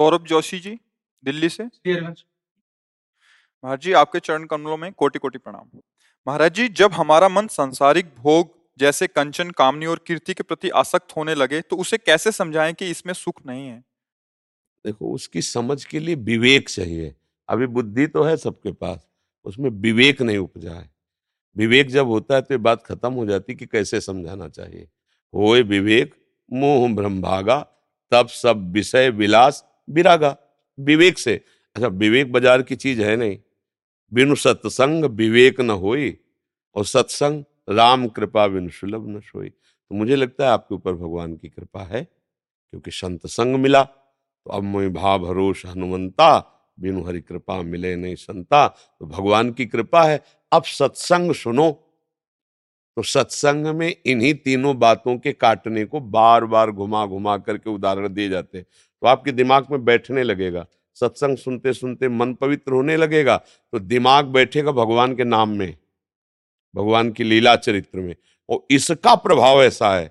सौरभ जोशी जी दिल्ली से। महाराज जी आपके चरण कमलों में कोटि कोटि प्रणाम। महाराज जी जब हमारा मन सांसारिक भोग जैसे कंचन कामनी और कीर्ति के प्रति आसक्त होने लगे तो उसे कैसे समझाएँ कि इसमें सुख नहीं है? देखो उसकी समझ के लिए विवेक चाहिए। अभी बुद्धि तो है सबके पास उसमें विवेक नहीं उपजा है विवेक जब होता है तो ये बात खत्म हो जाती कि कैसे समझाना चाहिए। होए विवेक मोह ब्रह्म भागा तब सब विषय विलास विरागा विवेक से। अच्छा विवेक बाज़ार की चीज़ है नहीं। बिनु सत्संग विवेक न होई, और सत्संग राम कृपा बिनु सुलभ न सोई। तो मुझे लगता है आपके ऊपर भगवान की कृपा है, क्योंकि संत संग मिला तो अब मैं भाव भरोस हनुमंता, बिनु हरि कृपा मिले नहीं संता तो भगवान की कृपा है। अब सत्संग सुनो। तो सत्संग में इन्हीं तीनों बातों के काटने को बार बार घुमा घुमा करके उदाहरण दिए जाते हैं। तो आपके दिमाग में बैठने लगेगा। सत्संग सुनते सुनते मन पवित्र होने लगेगा। तो दिमाग बैठेगा भगवान के नाम में, भगवान की लीला चरित्र में। और इसका प्रभाव ऐसा है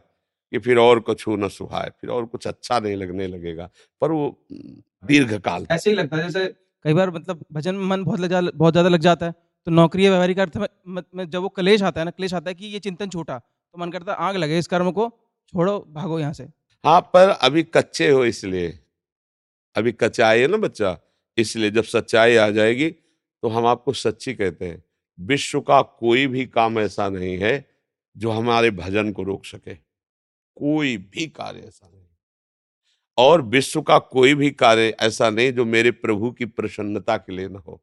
कि फिर और कुछ न सुहाए, फिर और कुछ अच्छा नहीं लगने लगेगा। पर वो दीर्घ काल ऐसे ही लगता है जैसे कई बार मतलब भजन में मन बहुत बहुत ज़्यादा लग जाता है। तो नौकरी या व्यवहारिक अर्थ में जब वो क्लेश आता है ना, क्लेश आता है कि ये चिंतन छोटा तो मन करता आग लगे, इस कर्म को छोड़ो, भागो यहाँ से। हाँ पर अभी कच्चे हो इसलिए, अभी कच्चाई है ना बच्चा, इसलिए जब सच्चाई आ जाएगी तो हम आपको सच्ची कहते हैं। विश्व का कोई भी काम ऐसा नहीं है, जो हमारे भजन को रोक सके। कोई भी कार्य ऐसा नहीं। और विश्व का कोई भी कार्य ऐसा नहीं, जो मेरे प्रभु की प्रसन्नता के लिए ना हो।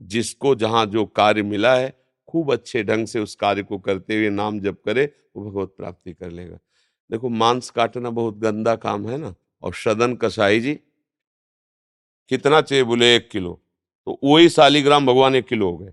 जिसको जहाँ जो कार्य मिला है, खूब अच्छे ढंग से उस कार्य को करते हुए नाम जप करे, वो भगवत प्राप्ति कर लेगा। देखो, मांस काटना बहुत गंदा काम है ना? और सदन कसाई जी, कितना चाहिए बोले एक किलो? तो वही सालीग्राम भगवान एक किलो हो गए।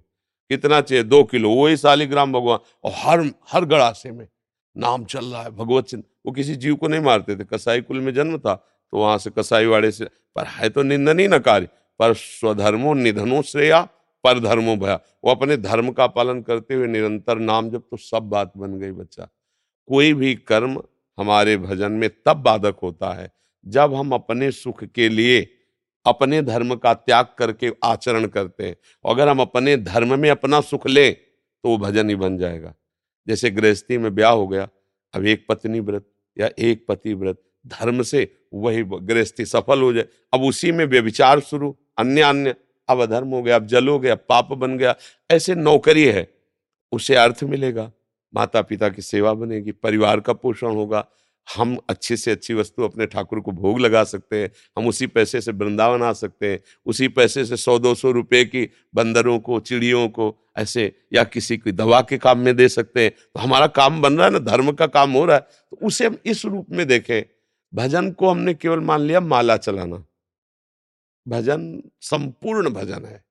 कितना चाहिए? दो किलो। वही सालीग्राम भगवान। और हर हर गड़ासे में नाम चल रहा है, भगवत चिंत वो किसी जीव को नहीं मारते थे। कसाई कुल में जन्म था तो वहाँ से कसाई वाड़े से, पर है तो निंदनी न कार्य। पर स्वधर्मो निधनो श्रेया, पर धर्मो भया। वो अपने धर्म का पालन करते हुए निरंतर नाम जब तो सब बात बन गई बच्चा। कोई भी कर्म हमारे भजन में तब बाधक होता है जब हम अपने सुख के लिए अपने धर्म का त्याग करके आचरण करते हैं। अगर हम अपने धर्म में अपना सुख लें तो वो भजन ही बन जाएगा। जैसे गृहस्थी में ब्याह हो गया, अब एक पत्नी व्रत या एक पति व्रत, धर्म से वही गृहस्थी सफल हो जाए, अब उसी में व्यविचार शुरू। अन्य अन्य अब अधर्म हो गया, अब जल हो गया पाप बन गया, ऐसे नौकरी है, उसे अर्थ मिलेगा माता पिता की सेवा बनेगी, परिवार का पोषण होगा, हम अच्छे से अच्छी वस्तु अपने ठाकुर को भोग लगा सकते हैं, हम उसी पैसे से वृंदावन आ सकते हैं, उसी पैसे से सौ दो सौ रुपये की बंदरों को, चिड़ियों को, ऐसे, या किसी की दवा के काम में दे सकते हैं तो हमारा काम बन रहा है ना, धर्म का काम हो रहा है तो उसे हम इस रूप में देखें, भजन को हमने केवल मान लिया, माला चलाना। भजन संपूर्ण भजन है।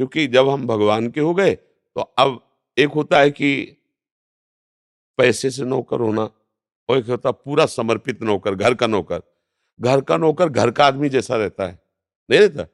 क्योंकि जब हम भगवान के हो गए तो अब एक होता है कि पैसे से नौकर होना और एक होता पूरा समर्पित नौकर, घर का नौकर। घर का नौकर घर का आदमी जैसा रहता है, नहीं रहता?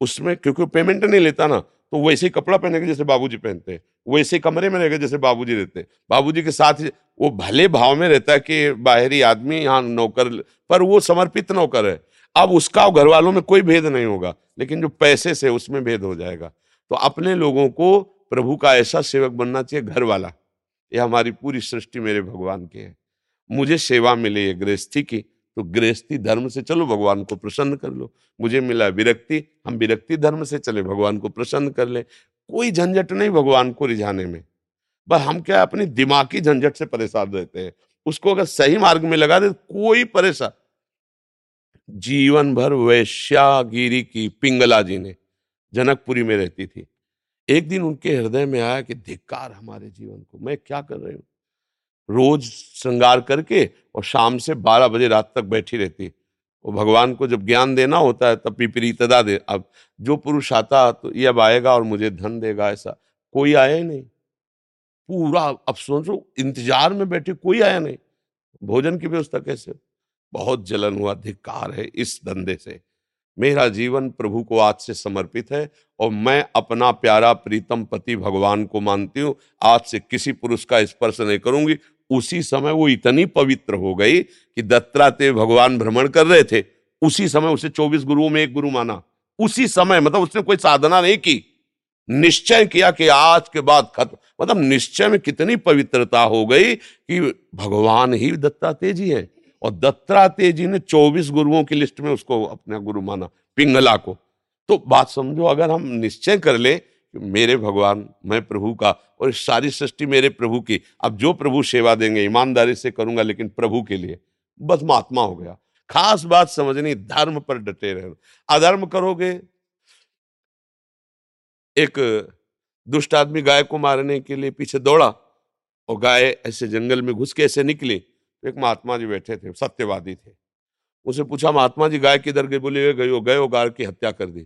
उसमें क्योंकि पेमेंट नहीं लेता ना तो वैसे ही कपड़ा पहनेगा जैसे बाबूजी पहनते हैं, वैसे कमरे में रहेगा जैसे बाबूजी रहते हैं। बाबूजी के साथ वो भले भाव में रहता है कि बाहरी आदमी यहाँ नौकर, पर वो समर्पित नौकर है। अब उसका घर वालों में कोई भेद नहीं होगा, लेकिन जो पैसे से उसमें भेद हो जाएगा। तो अपने लोगों को प्रभु का ऐसा सेवक बनना चाहिए घर वाला यह हमारी पूरी सृष्टि मेरे भगवान की है। मुझे सेवा मिली है गृहस्थी की तो गृहस्थी धर्म से चलो, भगवान को प्रसन्न कर लो। मुझे मिला विरक्ति, हम विरक्ति धर्म से चले, भगवान को प्रसन्न कर ले। कोई झंझट नहीं भगवान को रिझाने में। बस हम क्या अपनी दिमागी झंझट से परेशान रहते हैं? उसको अगर सही मार्ग में लगा दे कोई परेशान जीवन भर वैश्यागिरी की पिंगला जी ने जनकपुरी में रहती थी। एक दिन उनके हृदय में आया कि धिक्कार हमारे जीवन को, मैं क्या कर रही हूँ? रोज श्रृंगार करके और शाम से बारह बजे रात तक बैठी रहती। वो भगवान को जब ज्ञान देना होता है, तब विपरीतदा दे। अब जो पुरुष आता तो ये अब आएगा और मुझे धन देगा ऐसा। कोई आया ही नहीं। पूरा, अब सोचो, इंतज़ार में बैठे कोई आया नहीं। भोजन की व्यवस्था कैसे बहुत जलन हुआ धिक्कार है इस धंधे से। मेरा जीवन प्रभु को आज से समर्पित है और मैं अपना प्यारा प्रीतम पति भगवान को मानती हूँ। आज से किसी पुरुष का स्पर्श नहीं करूँगी। उसी समय वो इतनी पवित्र हो गई कि दत्तात्रेय भगवान भ्रमण कर रहे थे। उसी समय उसे चौबीस गुरुओं में एक गुरु माना। उसी समय मतलब उसने कोई साधना नहीं की। निश्चय किया कि आज के बाद खत्म मतलब निश्चय में कितनी पवित्रता हो गई कि भगवान ही दत्तात्रेय जी है। और दत्तात्रेय जी ने चौबीस गुरुओं की लिस्ट में उसको अपना गुरु माना, पिंगला को। तो बात समझो, अगर हम निश्चय कर ले मेरे भगवान, मैं प्रभु का, और सारी सृष्टि मेरे प्रभु की, अब जो प्रभु सेवा देंगे, ईमानदारी से करूँगा, लेकिन प्रभु के लिए, बस महात्मा हो गया। खास बात समझनी, धर्म पर डटे रहना। अधर्म करोगे? एक दुष्ट आदमी गाय को मारने के लिए पीछे दौड़ा, और गाय ऐसे जंगल में घुस के ऐसे निकली तो एक महात्मा जी बैठे थे, सत्यवादी थे। उसे पूछा, महात्मा जी, गाय किधर गई? बोले गयो गयो गाय की हत्या कर दी।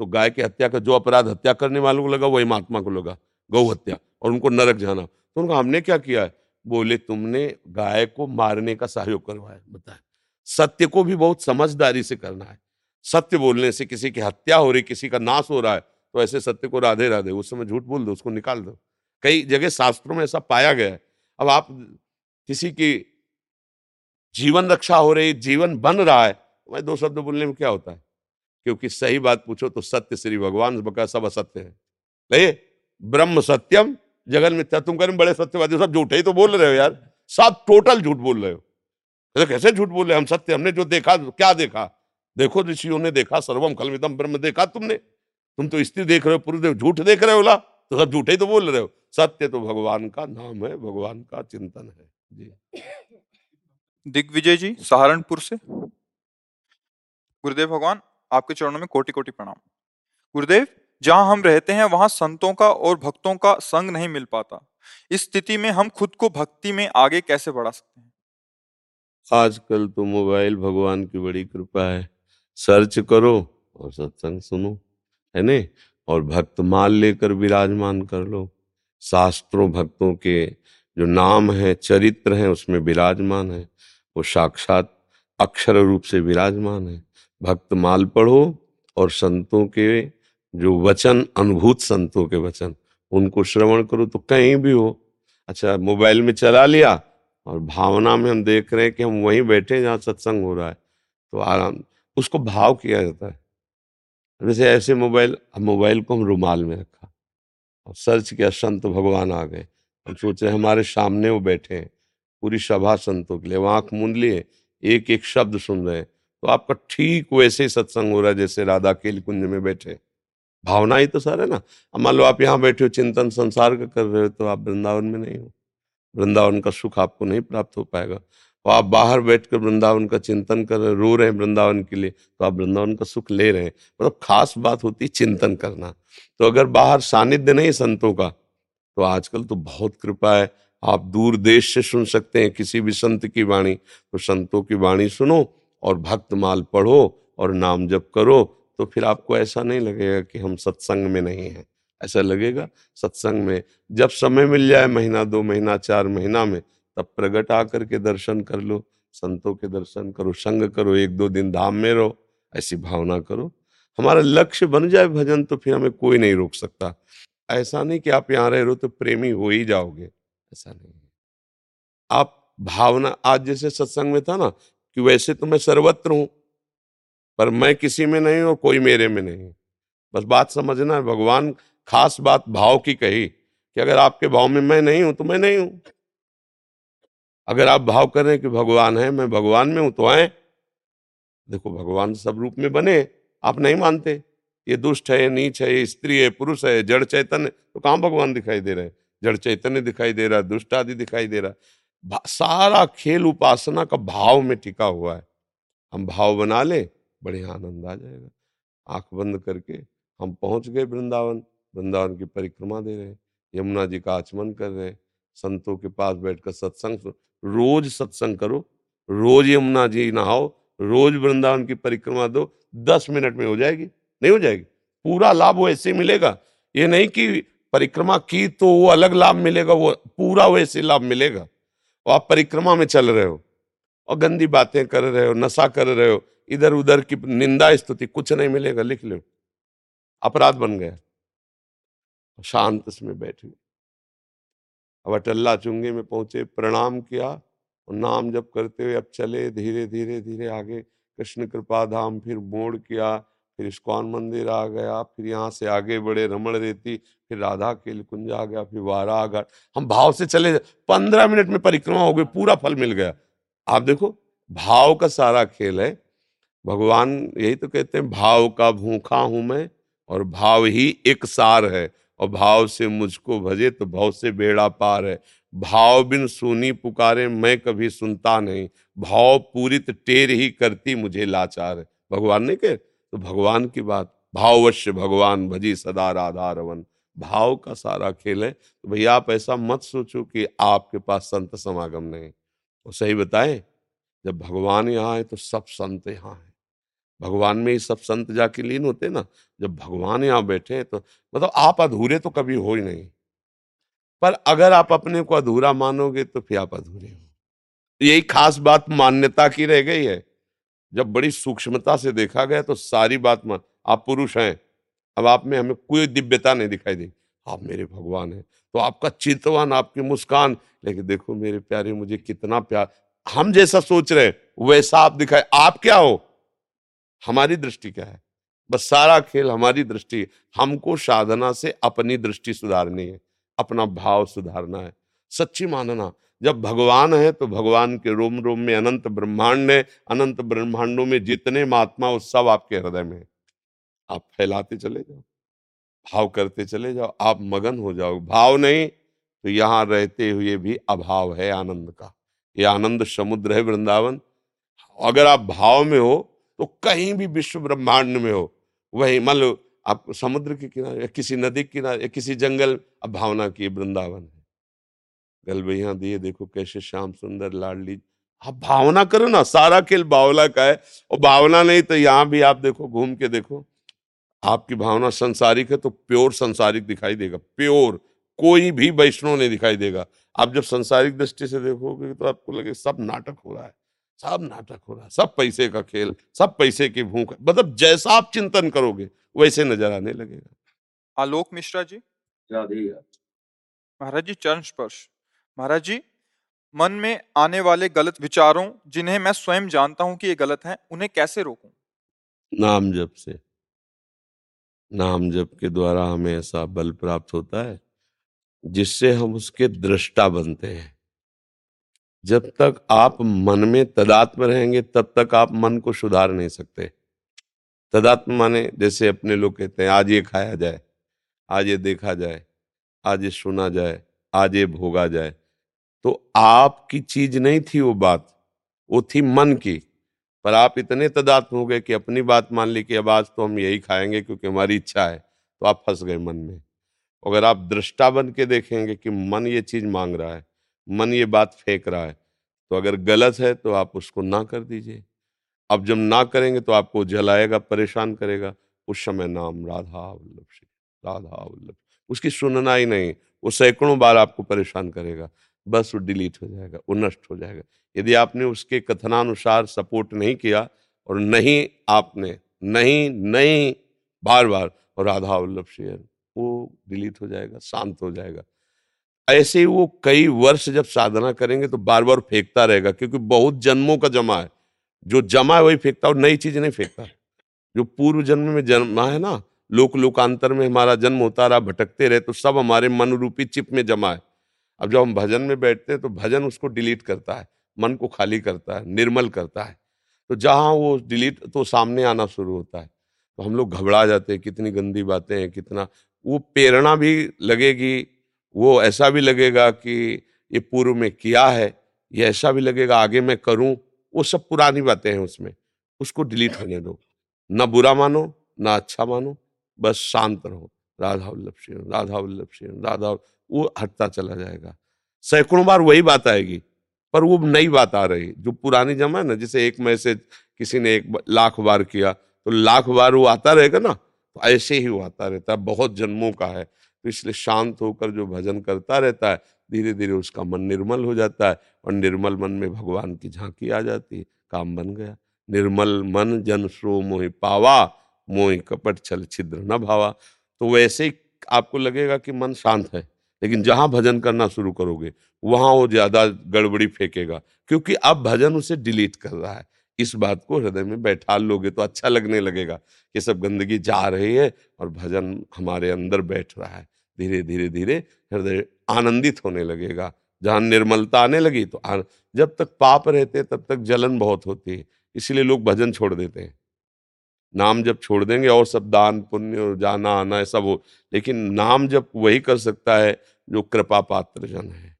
तो गाय की हत्या का जो अपराध हत्या करने वालों को लगा, वही महात्मा को लगा, गौ हत्या, और उनको नरक जाना। तो उनका, हमने क्या किया है? बोले, तुमने गाय को मारने का सहयोग करवाया बताए सत्य को भी बहुत समझदारी से करना है। सत्य बोलने से किसी की हत्या हो रही, किसी का नाश हो रहा है तो ऐसे सत्य को राधे राधे, उस समय झूठ बोल दो, उसको निकाल दो। कई जगह शास्त्रों में ऐसा पाया गया है। अब आप किसी की जीवन रक्षा हो रही, जीवन बन रहा है। मैं दो शब्द बोलने में क्या होता है? क्योंकि सही बात पूछो तो सत्य श्री भगवान बका सब असत्य है। नहीं ब्रह्म सत्यम, जगन मिथ्या, तुम करें बड़े सत्यवादी सब झूठे ही तो बोल रहे हो यार। सब टोटल झूठ बोल रहे हो। तो कैसे झूठ बोल रहे हम सत्य, हमने जो देखा, क्या देखा? देखो ऋषियों ने देखा, सर्वम कलमितम ब्रह्म देखा तुमने। तुम तो स्त्री देख रहे हो, पुरुष झूठ देख रहे हो ला तो सब झूठे ही तो बोल रहे हो। सत्य तो भगवान का नाम है, भगवान का चिंतन है। जी। दिग्विजय जी, सहारनपुर से। गुरुदेव भगवान, आपके चरणों में कोटि कोटि प्रणाम। गुरुदेव, जहाँ हम रहते हैं, वहाँ संतों का और भक्तों का संग नहीं मिल पाता। इस स्थिति में हम खुद को भक्ति में आगे कैसे बढ़ा सकते हैं? आजकल तो मोबाइल भगवान की बड़ी कृपा है। सर्च करो और सत्संग सुनो, है ने और भक्त माल लेकर विराजमान कर लो। शास्त्रों भक्तों के जो नाम है, चरित्र है, उसमें विराजमान है। वो साक्षात अक्षर रूप से विराजमान है। भक्त माल पढ़ो और संतों के जो वचन, अनुभूत संतों के वचन, उनको श्रवण करो तो कहीं भी हो। अच्छा मोबाइल में चला लिया और भावना में हम देख रहे हैं कि हम वहीं बैठे जहाँ सत्संग हो रहा है तो आराम, उसको भाव किया जाता है। जैसे ऐसे मोबाइल मोबाइल को हम रुमाल में रखा और सर्च किया, संत भगवान आ गए। हम सोच रहे हमारे सामने वो बैठे हैं। पूरी सभा संतों के लिए वो आँख मूंद लिए एक एक शब्द सुन रहे हैं। तो आपका ठीक वैसे ही सत्संग हो रहा है, जैसे राधा केल कुंज में बैठे भावना ही तो सर है ना। मान लो आप यहाँ बैठे हो, चिंतन संसार का कर रहे हो तो आप वृंदावन में नहीं हो। वृंदावन का सुख आपको नहीं प्राप्त हो पाएगा। और आप बाहर बैठकर वृंदावन का चिंतन कर रहे रो रहे हैं वृंदावन के लिए तो आप वृंदावन का सुख ले रहे हैं। मतलब खास बात होती है चिंतन करना। तो अगर बाहर सानिध्य नहीं संतों का तो आजकल तो बहुत कृपा है। आप दूर देश से सुन सकते हैं किसी भी संत की वाणी। तो संतों की वाणी सुनो और भक्त माल पढ़ो और नाम जप करो। तो फिर आपको ऐसा नहीं लगेगा कि हम सत्संग में नहीं हैं। ऐसा लगेगा, सत्संग में जब समय मिल जाए महीना, दो महीना, चार महीना में, तब प्रगट आकर के दर्शन कर लो। संतों के दर्शन करो, संग करो, एक दो दिन धाम में रहो, ऐसी भावना करो। हमारा लक्ष्य बन जाए भजन तो फिर हमें कोई नहीं रोक सकता। ऐसा नहीं कि आप यहाँ रह रहे हो तो प्रेमी हो ही जाओगे। ऐसा नहीं है। आप भावना, आज जैसे सत्संग में था ना, कि वैसे तो मैं सर्वत्र हूँ, पर मैं किसी में नहीं और कोई मेरे में नहीं। बस बात समझना है भगवान खास बात भाव की कही कि अगर आपके भाव में मैं नहीं हूँ तो मैं नहीं हूँ। अगर आप भाव करें कि भगवान है, मैं भगवान में हूँ तो आए। देखो, भगवान सब रूप में बने, आप नहीं मानते। ये दुष्ट है नीच है, ये स्त्री है, पुरुष है, जड़ चैतन्य तो कहाँ भगवान दिखाई दे रहे हैं? जड़ चैतन्य दिखाई दे रहा है दुष्ट आदि दिखाई दे रहा। है सारा खेल उपासना का भाव में टिका हुआ है। हम भाव बना ले बड़े आनंद आ जाएगा। आँख बंद करके हम पहुँच गए वृंदावन। वृंदावन की परिक्रमा दे रहे हैं। यमुना जी का आचमन कर रहे हैं। संतों के पास बैठकर सत्संग रोज सत्संग करो। रोज यमुना जी नहाओ। रोज वृंदावन की परिक्रमा दो। दस मिनट में हो जाएगी। नहीं हो जाएगी। पूरा लाभ वो ऐसे मिलेगा। ये नहीं कि परिक्रमा की तो वो अलग लाभ मिलेगा, वो पूरा वैसे लाभ मिलेगा। और आप परिक्रमा में चल रहे हो और गंदी बातें कर रहे हो, नशा कर रहे हो इधर उधर की निंदा स्तुति, कुछ नहीं मिलेगा, लिख लो। अपराध बन गया। शांत में बैठ। अब अटल्ला चुंगे में पहुँचे, प्रणाम किया और नाम जब करते हुए अब चले धीरे धीरे धीरे आगे। कृष्ण कृपा धाम फिर मोड़ किया। फिर इस्कॉन मंदिर आ गया, फिर यहाँ से आगे बढ़े, रमण रेती, फिर राधा के कुंज आ गया, फिर वारा गया हम भाव से चले पंद्रह मिनट में परिक्रमा हो गई, पूरा फल मिल गया। आप देखो, भाव का सारा खेल है। भगवान यही तो कहते हैं, भाव का भूखा हूँ मैं और भाव ही एक सार है और भाव से मुझको भजे तो भाव से बेड़ा पार है। भाव बिन सुनी पुकारे मैं कभी सुनता नहीं। भाव पूरित टेर ही करती मुझे लाचार है। भगवान ने कहे तो भगवान की बात, भाववश्य भगवान भजी सदा राधा रवन भाव का सारा खेल है। तो भैया, आप ऐसा मत सोचो कि आपके पास संत समागम नहीं। वो सही बताए, जब भगवान यहाँ है तो सब संत यहाँ है। भगवान में ही सब संत जाके लीन होते ना। जब भगवान यहाँ बैठे हैं तो मतलब आप अधूरे तो कभी हो ही नहीं। पर अगर आप अपने को अधूरा मानोगे तो फिर आप अधूरे हो। यही खास बात मान्यता की रह गई है। जब बड़ी सूक्ष्मता से देखा गया तो सारी बात मान आप पुरुष हैं। अब आप में हमें कोई दिव्यता नहीं दिखाई दी आप मेरे भगवान हैं तो आपका चितवन, आपकी मुस्कान। लेकिन देखो मेरे प्यारे, मुझे कितना प्यार। हम जैसा सोच रहे वैसा आप दिखाए। आप क्या हो? हमारी दृष्टि क्या है? बस सारा खेल हमारी दृष्टि हमको साधना से अपनी दृष्टि सुधारनी है, अपना भाव सुधारना है। सच्ची मानना जब भगवान है तो भगवान के रोम रोम में अनंत ब्रह्मांड है। अनंत ब्रह्मांडों में जितने महात्मा उस सब आपके हृदय में आप फैलाते चले जाओ, भाव करते चले जाओ, आप मगन हो जाओ। भाव नहीं तो यहाँ रहते हुए भी अभाव है आनंद का। ये आनंद समुद्र है वृंदावन। अगर आप भाव में हो तो कहीं भी विश्व ब्रह्मांड में हो, वही मान लो आप समुद्र के किनारे, या किसी नदी के किनारे, या किसी जंगल अब भावना की वृंदावन। गलबैया दिए देखो कैसे श्याम सुंदर लाडली। आप भावना करो ना सारा खेल बावला का है और भावना नहीं तो यहाँ भी आप देखो घूम के देखो। आपकी भावना संसारिक है तो प्योर संसारिक दिखाई देगा प्योर। कोई भी वैष्णव नहीं दिखाई देगा। आप जब संसारिक दृष्टि से देखोगे तो आपको लगे सब नाटक हो रहा है सब नाटक हो रहा है सब पैसे का खेल सब पैसे की भूख मतलब जैसा आप चिंतन करोगे वैसे नज़र आने लगेगा। आलोक मिश्रा जी? महाराज जी चरण स्पर्श। महाराज जी, मन में आने वाले गलत विचारों, जिन्हें मैं स्वयं जानता हूँ कि ये गलत हैं, उन्हें कैसे रोकूं? नाम जप से। नाम जप के द्वारा हमें ऐसा बल प्राप्त होता है, जिससे हम उसके दृष्टा बनते हैं। जब तक आप मन में तदात्म रहेंगे, तब तक आप मन को सुधार नहीं सकते। तदात्म माने, जैसे अपने लोग कहते हैं, आज ये खाया जाए, आज ये देखा जाए, आज ये सुना जाए, आज ये भोगा जाए। तो आपकी चीज़ नहीं थी वो बात, वो थी मन की। पर आप इतने तदात्म हो गए कि अपनी बात मान ली कि अब आज तो हम यही खाएँगे क्योंकि हमारी इच्छा है तो आप फंस गए मन में। अगर आप दृष्टा बन के देखेंगे कि मन ये चीज़ मांग रहा है, मन ये बात फेंक रहा है तो अगर गलत है तो आप उसको ना कर दीजिए। अब जब ना करेंगे तो आपको जलाएगा, परेशान करेगा, उस समय नाम राधा वल्लभ श्री, राधा वल्लभ। उसकी सुनना ही नहीं, वो सैकड़ों बार आपको परेशान करेगा। बस वो डिलीट हो जाएगा, वो नष्ट हो जाएगा। यदि आपने उसके कथनानुसार सपोर्ट नहीं किया और नहीं आपने, नहीं नहीं बार बार और राधा वल्लभ शेयर, वो डिलीट हो जाएगा, शांत हो जाएगा। ऐसे ही वो कई वर्ष जब साधना करेंगे तो बार बार फेंकता रहेगा, क्योंकि बहुत जन्मों का जमा है। जो जमा है वही फेंकता और नई चीज़ नहीं फेंकता। जो पूर्व जन्म में जन्मा है ना लोक लोकांतर में हमारा जन्म होता रहा, भटकते रहे तो सब हमारे मन रूपी चिप में जमा है। अब जब हम भजन में बैठते हैं तो भजन उसको डिलीट करता है, मन को खाली करता है, निर्मल करता है। तो जहाँ वो डिलीट तो सामने आना शुरू होता है। तो हम लोग घबरा जाते हैं, कितनी गंदी बातें हैं, कितना वो प्रेरणा भी लगेगी, वो ऐसा भी लगेगा कि ये पूर्व में किया है, ये ऐसा भी लगेगा, आगे मैं करूँ, वो सब पुरानी बातें हैं उसमें, उसको डिलीट होने दो। ना बुरा मानो, ना अच्छा मानो, बस शांत रहो। राधा वल्लभ श्री राधा वल्लभ श्री राधा वो हटता चला जाएगा। सैकड़ों बार वही बात आएगी, पर वो नई बात आ रही, जो पुरानी जमा है ना, जैसे एक मैसेज किसी ने एक लाख बार किया तो लाख बार वो आता रहेगा ना तो ऐसे ही वो आता रहता है, बहुत जन्मों का है। तो इसलिए शांत होकर जो भजन करता रहता है धीरे धीरे उसका मन निर्मल हो जाता है और निर्मल मन में भगवान की झांकी आ जाती है, काम बन गया। निर्मल मन जन श्रो मोहि पावा, मोहि कपट छल छिद्र न भावा। तो वैसे ही आपको लगेगा कि मन शांत है। लेकिन जहाँ भजन करना शुरू करोगे, वहाँ वो ज़्यादा गड़बड़ी फेंकेगा, क्योंकि अब भजन उसे डिलीट कर रहा है। इस बात को हृदय में बैठा लोगे तो अच्छा लगने लगेगा कि सब गंदगी जा रही है और भजन हमारे अंदर बैठ रहा है। धीरे धीरे धीरे हृदय आनंदित होने लगेगा। जहाँ निर्मलता आने लगी तो आन... जब तक पाप रहते तब तक जलन बहुत होती है, इसलिए लोग भजन छोड़ देते हैं। नाम जब छोड़ देंगे और सब दान पुण्य और जाना आना है सब हो लेकिन नाम जब वही कर सकता है जो कृपा पात्र जन है।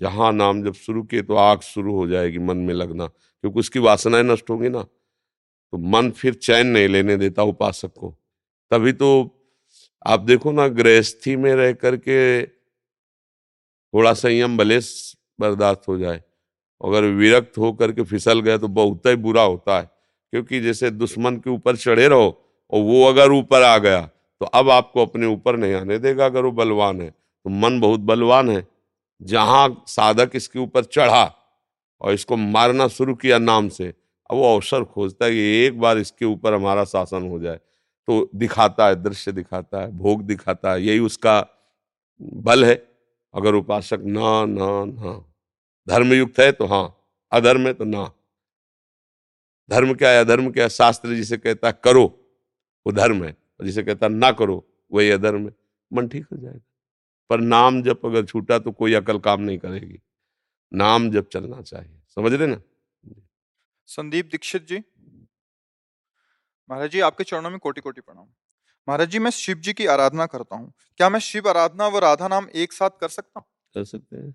जहाँ नाम जब शुरू किए तो आग शुरू हो जाएगी मन में लगना, क्योंकि उसकी वासनाएँ नष्ट होंगी ना। तो मन फिर चैन नहीं लेने देता उपासक को। तभी तो आप देखो ना, गृहस्थी में रह करके थोड़ा संयम भले बर्दाश्त हो जाए, अगर विरक्त होकर के फिसल गए तो बहुत ही बुरा होता है। क्योंकि जैसे दुश्मन के ऊपर चढ़े रहो और वो अगर ऊपर आ गया तो अब आपको अपने ऊपर नहीं आने देगा अगर वो बलवान है। तो मन बहुत बलवान है। जहाँ साधक इसके ऊपर चढ़ा और इसको मारना शुरू किया नाम से, अब वो अवसर खोजता है कि एक बार इसके ऊपर हमारा शासन हो जाए। तो दिखाता है, दृश्य दिखाता है, भोग दिखाता है, यही उसका बल है। अगर उपासक ना ना ना, धर्मयुक्त है तो हाँ अधर्म है तो ना। धर्म क्या है? अधर्म क्या है? शास्त्र जिसे कहता है करो वो धर्म है। और जिसे कहता है ना करो वही अधर्म है। मन ठीक हो जाएगा। पर नाम जब अगर छूटा तो कोई अकल काम नहीं करेगी। नाम जब चलना चाहिए। समझ रहे ना? संदीप दीक्षित जी। महाराज जी आपके चरणों में कोटि कोटि प्रणाम। महाराज जी मैं शिव जी की आराधना करता हूँ। क्या मैं शिव आराधना व राधा नाम एक साथ कर सकता हूँ? कर सकते हैं।